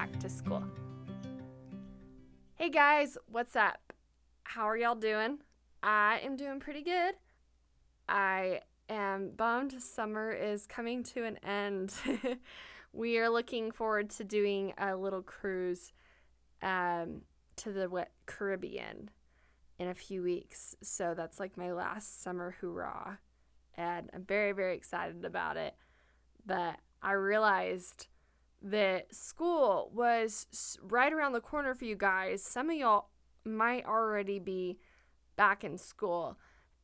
back to school. Hey guys, what's up? How are y'all doing? I am doing pretty good. I am bummed summer is coming to an end. we are looking forward to doing a little cruise um, to the Caribbean in a few weeks. So that's like my last summer hoorah. And I'm very, very excited about it. But I realized that school was right around the corner for you guys. Some of y'all might already be back in school.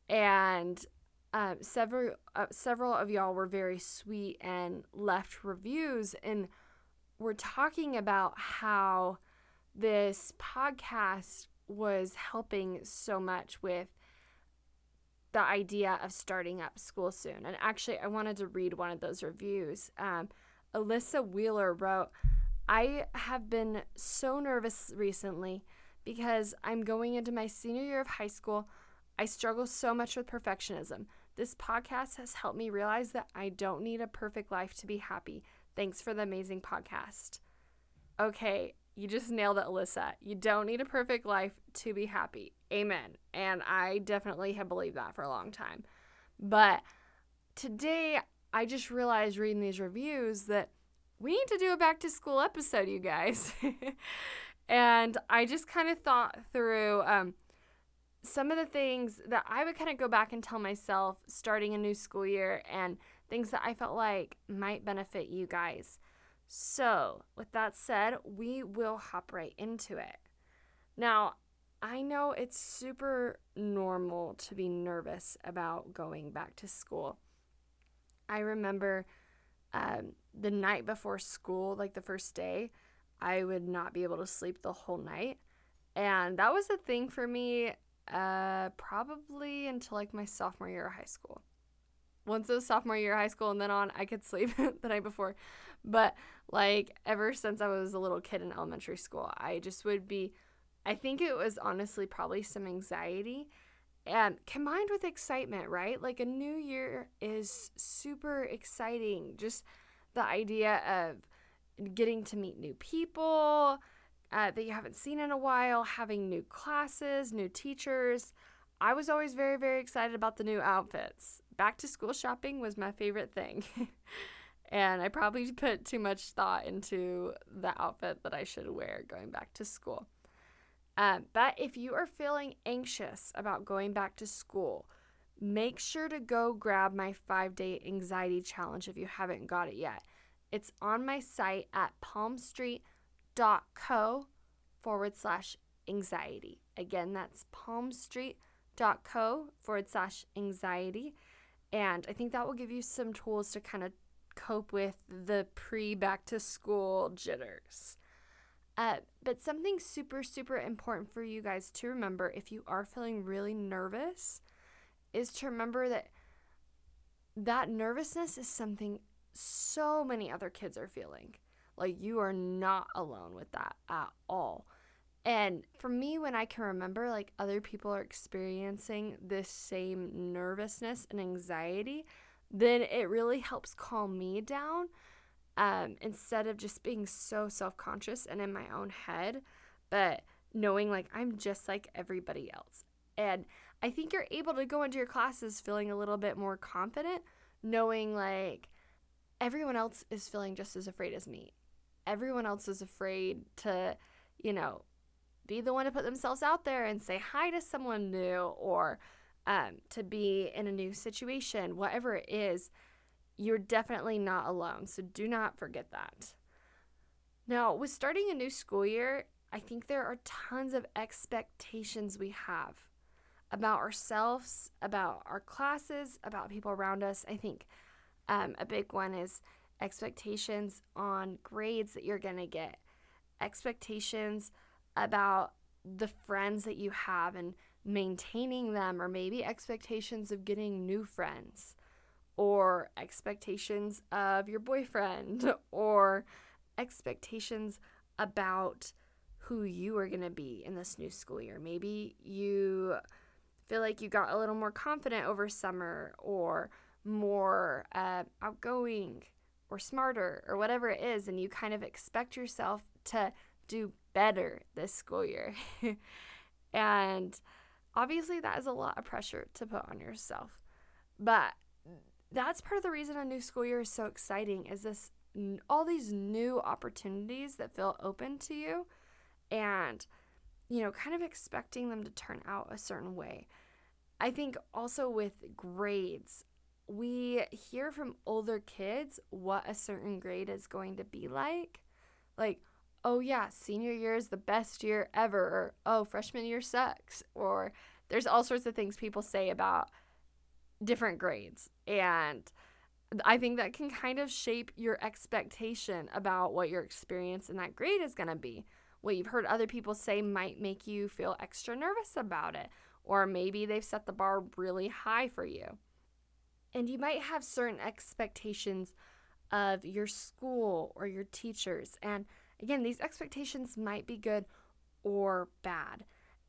And um, several uh, several of y'all were very sweet and left reviews and we're talking about how this podcast was helping so much with the idea of starting up school soon. And actually, I wanted to read one of those reviews. Um, Alyssa Wheeler wrote, I have been so nervous recently because I'm going into my senior year of high school. I struggle so much with perfectionism. This podcast has helped me realize that I don't need a perfect life to be happy. Thanks for the amazing podcast. Okay, you just nailed it, Alyssa. You don't need a perfect life to be happy. Amen. And I definitely have believed that for a long time. But today, I just realized reading these reviews that we need to do a back to school episode, you guys. and I just kind of thought through um, some of the things that I would kind of go back and tell myself starting a new school year and things that I felt like might benefit you guys. So, with that said, we will hop right into it. Now, I know it's super normal to be nervous about going back to school. I remember um, the night before school, like the first day, I would not be able to sleep the whole night. And that was a thing for me uh, probably until like my sophomore year of high school. Once it was sophomore year of high school and then on, I could sleep the night before. But like ever since I was a little kid in elementary school, I just would be, I think it was honestly probably some anxiety and combined with excitement, right? Like a new year is super exciting. Just the idea of getting to meet new people uh, that you haven't seen in a while, having new classes, new teachers. I was always very, very excited about the new outfits. Back to school shopping was my favorite thing. and I probably put too much thought into the outfit that I should wear going back to school. Um, but if you are feeling anxious about going back to school, make sure to go grab my five day anxiety challenge if you haven't got it yet. It's on my site at palmstreet.co forward slash anxiety. Again, that's palmstreet.co forward slash anxiety. And I think that will give you some tools to kind of cope with the pre back to school jitters. Uh, but something super, super important for you guys to remember if you are feeling really nervous is to remember that that nervousness is something so many other kids are feeling. Like you are not alone with that at all. And for me, when I can remember like other people are experiencing this same nervousness and anxiety, then it really helps calm me down um, instead of just being so self conscious and in my own head, but knowing like I'm just like everybody else. And I think you're able to go into your classes feeling a little bit more confident, knowing like everyone else is feeling just as afraid as me. Everyone else is afraid to, you know, be the one to put themselves out there and say hi to someone new or um, to be in a new situation, whatever it is you're definitely not alone. So do not forget that. Now, with starting a new school year, I think there are tons of expectations we have about ourselves, about our classes, about people around us. I think um, a big one is expectations on grades that you're going to get, expectations about the friends that you have and maintaining them, or maybe expectations of getting new friends or expectations of your boyfriend or expectations about who you are going to be in this new school year. Maybe you feel like you got a little more confident over summer or more uh, outgoing or smarter or whatever it is, and you kind of expect yourself to do better this school year. and obviously, that is a lot of pressure to put on yourself. But that's part of the reason a new school year is so exciting is this all these new opportunities that feel open to you and you know kind of expecting them to turn out a certain way. I think also with grades we hear from older kids what a certain grade is going to be like. Like oh yeah senior year is the best year ever. Or oh freshman year sucks. Or there's all sorts of things people say about different grades and I think that can kind of shape your expectation about what your experience in that grade is going to be. What you've heard other people say might make you feel extra nervous about it, or maybe they've set the bar really high for you. And you might have certain expectations of your school or your teachers. And again, these expectations might be good or bad.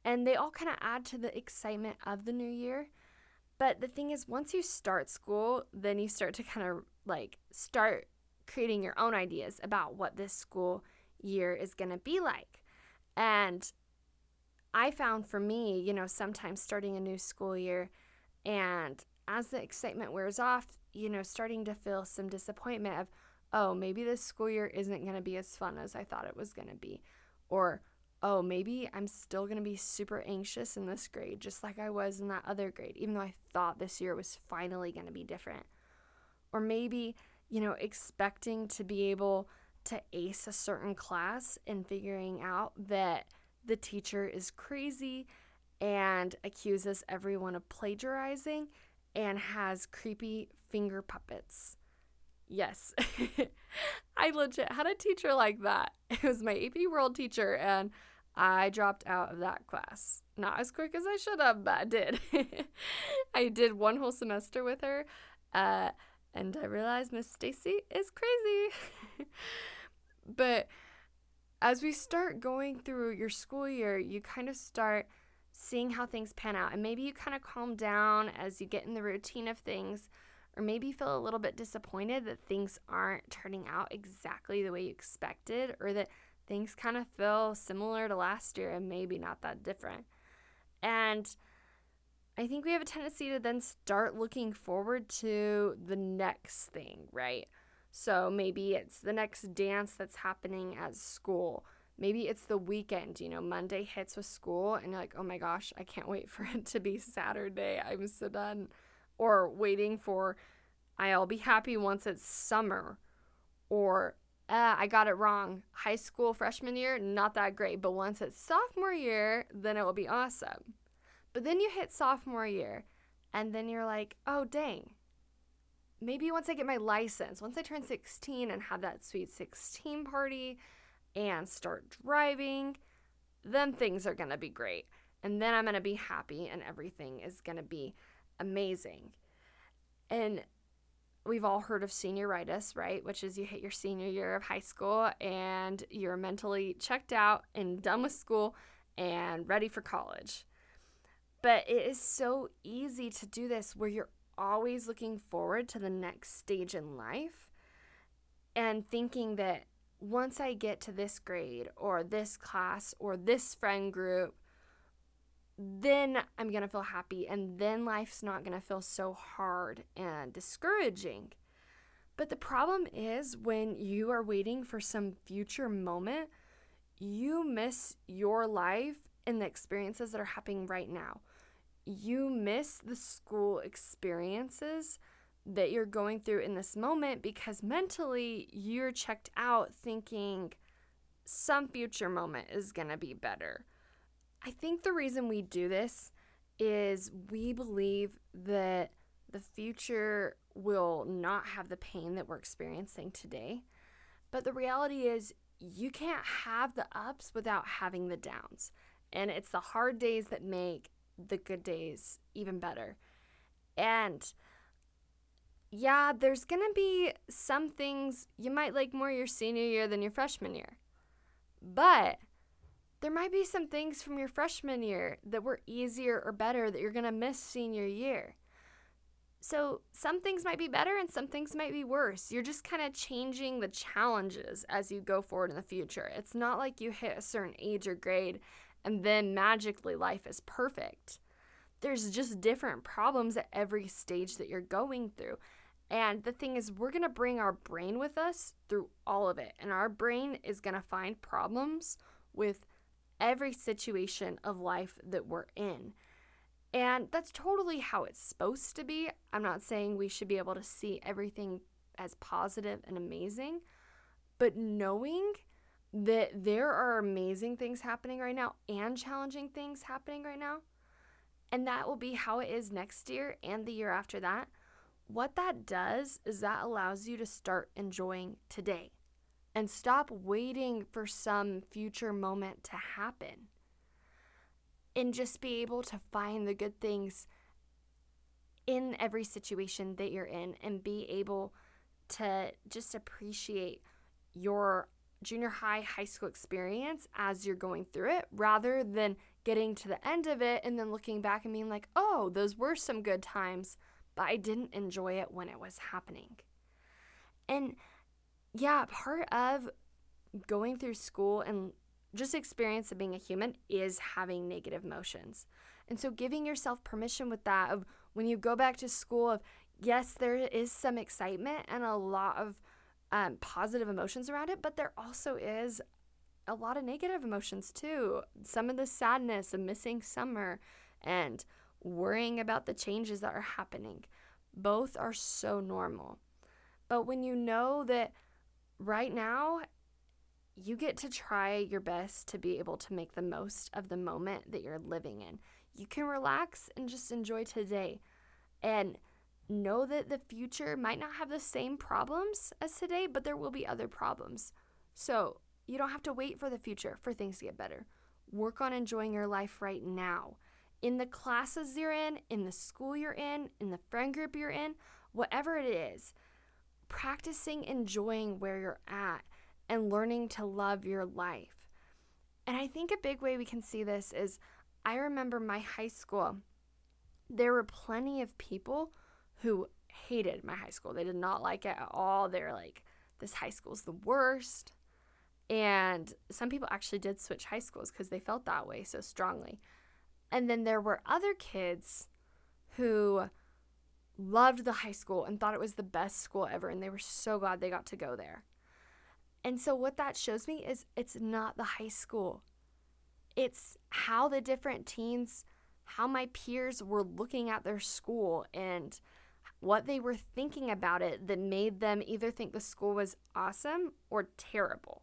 And they all kind of add to the excitement of the new year. But the thing is, once you start school, then you start to kind of like start creating your own ideas about what this school year is going to be like. And I found for me, you know, sometimes starting a new school year and as the excitement wears off, you know, starting to feel some disappointment of, oh, maybe this school year isn't going to be as fun as I thought it was going to be. Or, oh, maybe I'm still going to be super anxious in this grade, just like I was in that other grade, even though I thought this year was finally going to be different. Or maybe, you know, expecting to be able to ace a certain class and figuring out that the teacher is crazy and accuses everyone of plagiarizing and has creepy finger puppets. Yes, I legit had a teacher like that. It was my AP World teacher, and I dropped out of that class. Not as quick as I should have, but I did. I did one whole semester with her, uh, and I realized Miss Stacy is crazy. but as we start going through your school year, you kind of start seeing how things pan out, and maybe you kind of calm down as you get in the routine of things. Or maybe feel a little bit disappointed that things aren't turning out exactly the way you expected, or that things kind of feel similar to last year and maybe not that different. And I think we have a tendency to then start looking forward to the next thing, right? So maybe it's the next dance that's happening at school. Maybe it's the weekend, you know, Monday hits with school and you're like, oh my gosh, I can't wait for it to be Saturday. I'm so done. Or waiting for, I'll be happy once it's summer. Or uh, I got it wrong. High school freshman year, not that great. But once it's sophomore year, then it will be awesome. But then you hit sophomore year, and then you're like, oh, dang. Maybe once I get my license, once I turn 16 and have that sweet 16 party and start driving, then things are to be great. And then I'm to be happy and everything is to be amazing. And we've all heard of senioritis, right? Which is you hit your senior year of high school and you're mentally checked out and done with school and ready for college. But it is so easy to do this where you're always looking forward to the next stage in life and thinking that once I get to this grade or this class or this friend group, then I'm going to feel happy and then life's not going to feel so hard and discouraging. But the problem is when you are waiting for some future moment, you miss your life and the experiences that are happening right now. You miss the school experiences that you're going through in this moment because mentally you're checked out thinking some future moment is going to be better I think the reason we do this is we believe that the future will not have the pain that we're experiencing today. But the reality is, you can't have the ups without having the downs. And it's the hard days that make the good days even better. And yeah, there's going to be some things you might like more your senior year than your freshman year. But there might be some things from your freshman year that were easier or better that you're going to miss senior year. So, some things might be better and some things might be worse. You're just kind of changing the challenges as you go forward in the future. It's not like you hit a certain age or grade and then magically life is perfect. There's just different problems at every stage that you're going through. And the thing is, we're going to bring our brain with us through all of it. And our brain is going to find problems with every situation of life that we're in. And that's totally how it's supposed to be. I'm not saying we should be able to see everything as positive and amazing, but knowing that there are amazing things happening right now and challenging things happening right now, and that will be how it is next year and the year after that what that does is that allows you to start enjoying today and stop waiting for some future moment to happen and just be able to find the good things in every situation that you're in and be able to just appreciate your junior high, high school experience as you're going through it rather than getting to the end of it and then looking back and being like, oh, those were some good times but I didn't enjoy it when it was happening. And yeah, part of going through school and just experience of being a human is having negative emotions. And so giving yourself permission with that of when you go back to school of yes, there is some excitement and a lot of um, positive emotions around it, but there also is a lot of negative emotions too. Some of the sadness of missing summer and worrying about the changes that are happening. Both are so normal. But when you know that right now, you get to try your best to be able to make the most of the moment that you're living in. You can relax and just enjoy today and know that the future might not have the same problems as today, but there will be other problems. So you don't have to wait for the future for things to get better. Work on enjoying your life right now in the classes you're in, in the school you're in, in the friend group you're in, whatever it is, practicing enjoying where you're at and learning to love your life. And I think a big way we can see this is I remember my high school, there were plenty of people who hated my high school. They did not like it at all. They're like, this high school's the worst. And some people actually did switch high schools because they felt that way so strongly. And then there were other kids who loved the high school and thought it was the best school ever, and they were so glad they got to go there. And so, what that shows me is it's not the high school, it's how the different teens, how my peers were looking at their school and what they were thinking about it that made them either think the school was awesome or terrible.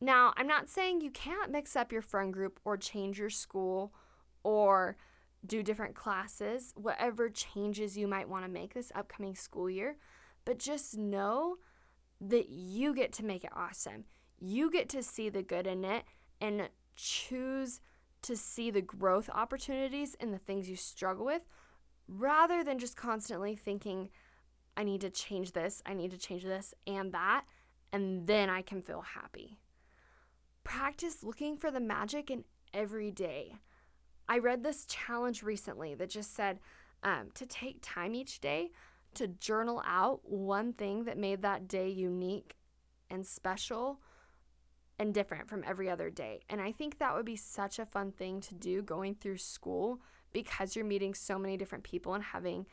Now, I'm not saying you can't mix up your friend group or change your school or do different classes, whatever changes you might want to make this upcoming school year. But just know that you get to make it awesome. You get to see the good in it and choose to see the growth opportunities in the things you struggle with rather than just constantly thinking, I need to change this, I need to change this and that, and then I can feel happy. Practice looking for the magic in every day. I read this challenge recently that just said um, to take time each day to journal out one thing that made that day unique and special and different from every other day. And I think that would be such a fun thing to do going through school because you're meeting so many different people and having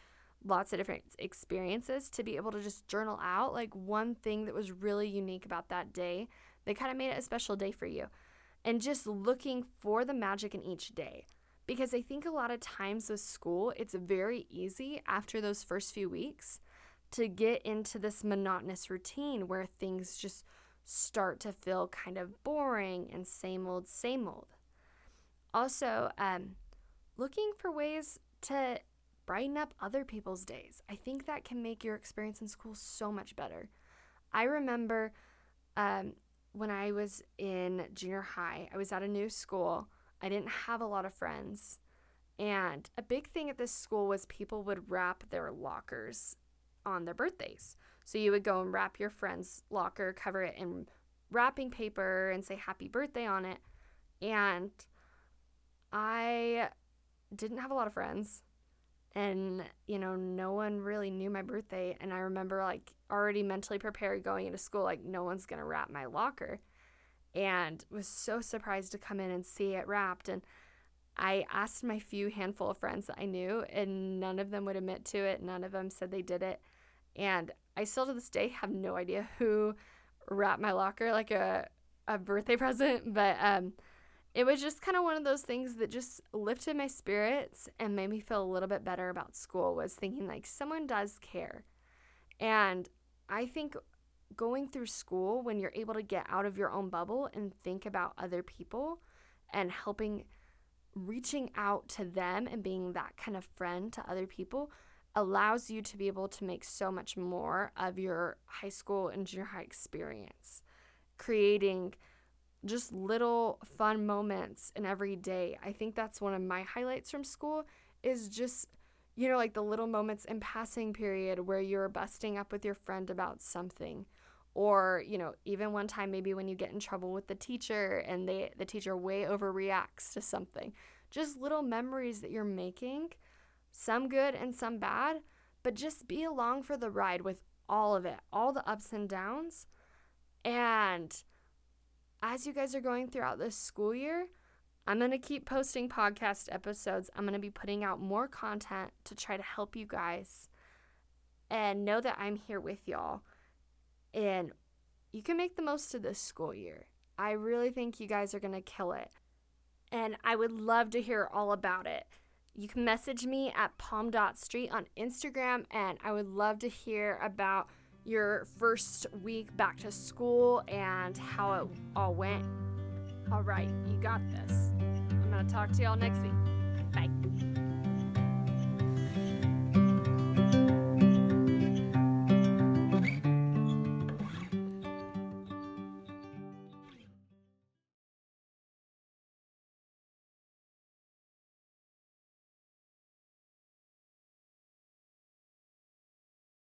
lots of different experiences to be able to just journal out like one thing that was really unique about that day that kind of made it a special day for you. And just looking for the magic in each day because I think a lot of times with school, it's very easy after those first few weeks to get into this monotonous routine where things just start to feel kind of boring and same old, same old. Also, um, looking for ways to brighten up other people's days. I think that can make your experience in school so much better. I remember um, when I was in junior high, I was at a new school I didn't have a lot of friends. And a big thing at this school was people would wrap their lockers on their birthdays. So you would go and wrap your friend's locker, cover it in wrapping paper, and say happy birthday on it. And I didn't have a lot of friends. and you know no one really knew my birthday and i remember like already mentally prepared going into school like no one's going to wrap my locker and was so surprised to come in and see it wrapped. And i asked my few handful of friends that i knew and none of them would admit to it. None of them said they did it. And i still to this day have no idea who wrapped my locker like a, a birthday present. But um it was just kind of one of those things that just lifted my spirits and made me feel a little bit better about school was thinking like someone does care. And i think going through school when you're able to get out of your own bubble and think about other people and helping reaching out to them and being that kind of friend to other people allows you to be able to make so much more of your high school and junior high experience creating just little fun moments in every day. I think that's one of my highlights from school is just you know like the little moments in passing period where you're busting up with your friend about something or you know even one time maybe when you get in trouble with the teacher and they the teacher way overreacts to something just little memories that you're making some good and some bad but just be along for the ride with all of it all the ups and downs and as you guys are going throughout this school year, I'm going to keep posting podcast episodes. I'm going to be putting out more content to try to help you guys and know that I'm here with y'all. And you can make the most of this school year. I really think you guys are going to kill it. And I would love to hear all about it. You can message me at palm.street on Instagram, and I would love to hear about your first week back to school and how it all went. All right, you got this. I'm going to talk to y'all next week.